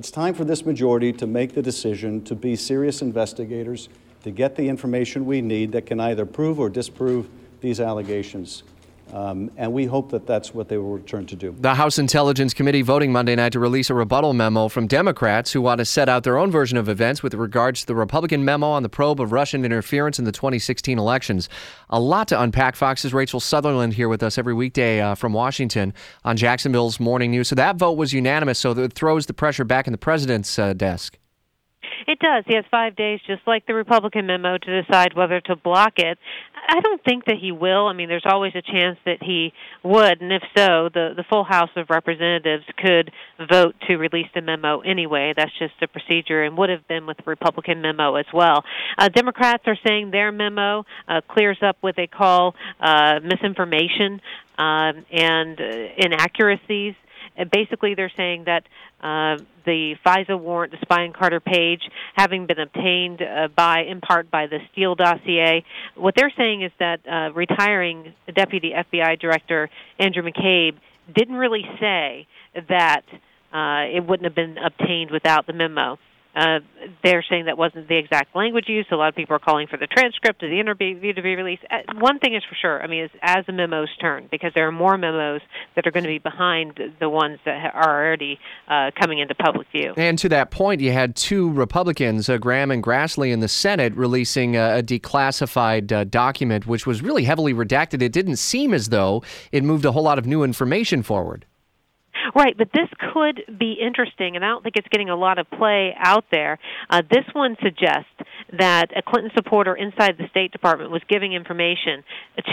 It's time for this majority to make the decision to be serious investigators, to get the information we need that can either prove or disprove these allegations. Um, and we hope that that's what they will return to do. The House Intelligence Committee voting Monday night to release a rebuttal memo from Democrats who want to set out their own version of events with regards to the Republican memo on the probe of Russian interference in the 2016 elections. A lot to unpack. Fox's Rachel Sutherland here with us every weekday uh, from Washington on Jacksonville's Morning News. So that vote was unanimous, so it throws the pressure back in the president's uh, desk. It does. He has five days, just like the Republican memo, to decide whether to block it. I don't think that he will. I mean, there's always a chance that he would, and if so, the the full House of Representatives could vote to release the memo anyway. That's just a procedure, and would have been with the Republican memo as well. Uh, Democrats are saying their memo uh, clears up what they call uh, misinformation um, and uh, basically they're saying that uh, the FISA warrant, the spy Carter Page, having been obtained uh, by in part by the Steele dossier, what they're saying is that uh, retiring Deputy FBI Director Andrew McCabe didn't really say that uh, it wouldn't have been obtained without the memo. Uh, they're saying that wasn't the exact language used. A lot of people are calling for the transcript of the interview to be released. Uh, one thing is for sure. I mean, as the memos turn, because there are more memos that are going to be behind the ones that are already uh, coming into public view. And to that point, you had two Republicans, uh, Graham and Grassley, in the Senate releasing a, a declassified uh, document, which was really heavily redacted. It didn't seem as though it moved a whole lot of new information forward. Right, but this could be interesting, and I don't think it's getting a lot of play out there. Uh, this one suggests that a Clinton supporter inside the State Department was giving information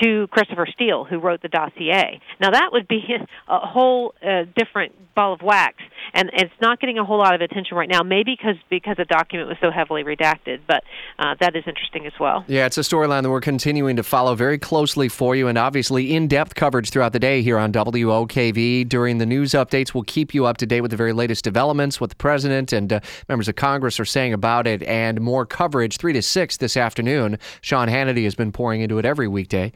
to Christopher Steele, who wrote the dossier. Now, that would be a whole uh, different ball of wax, and it's not getting a whole lot of attention right now, maybe because because the document was so heavily redacted, but uh, that is interesting as well. Yeah, it's a storyline that we're continuing to follow very closely for you, and obviously in depth coverage throughout the day here on WOKV during the news updates. We'll keep you up to date with the very latest developments, what the president and uh, members of Congress are saying about it, and more coverage 3 to 6 this afternoon. Sean Hannity has been pouring into it every weekday.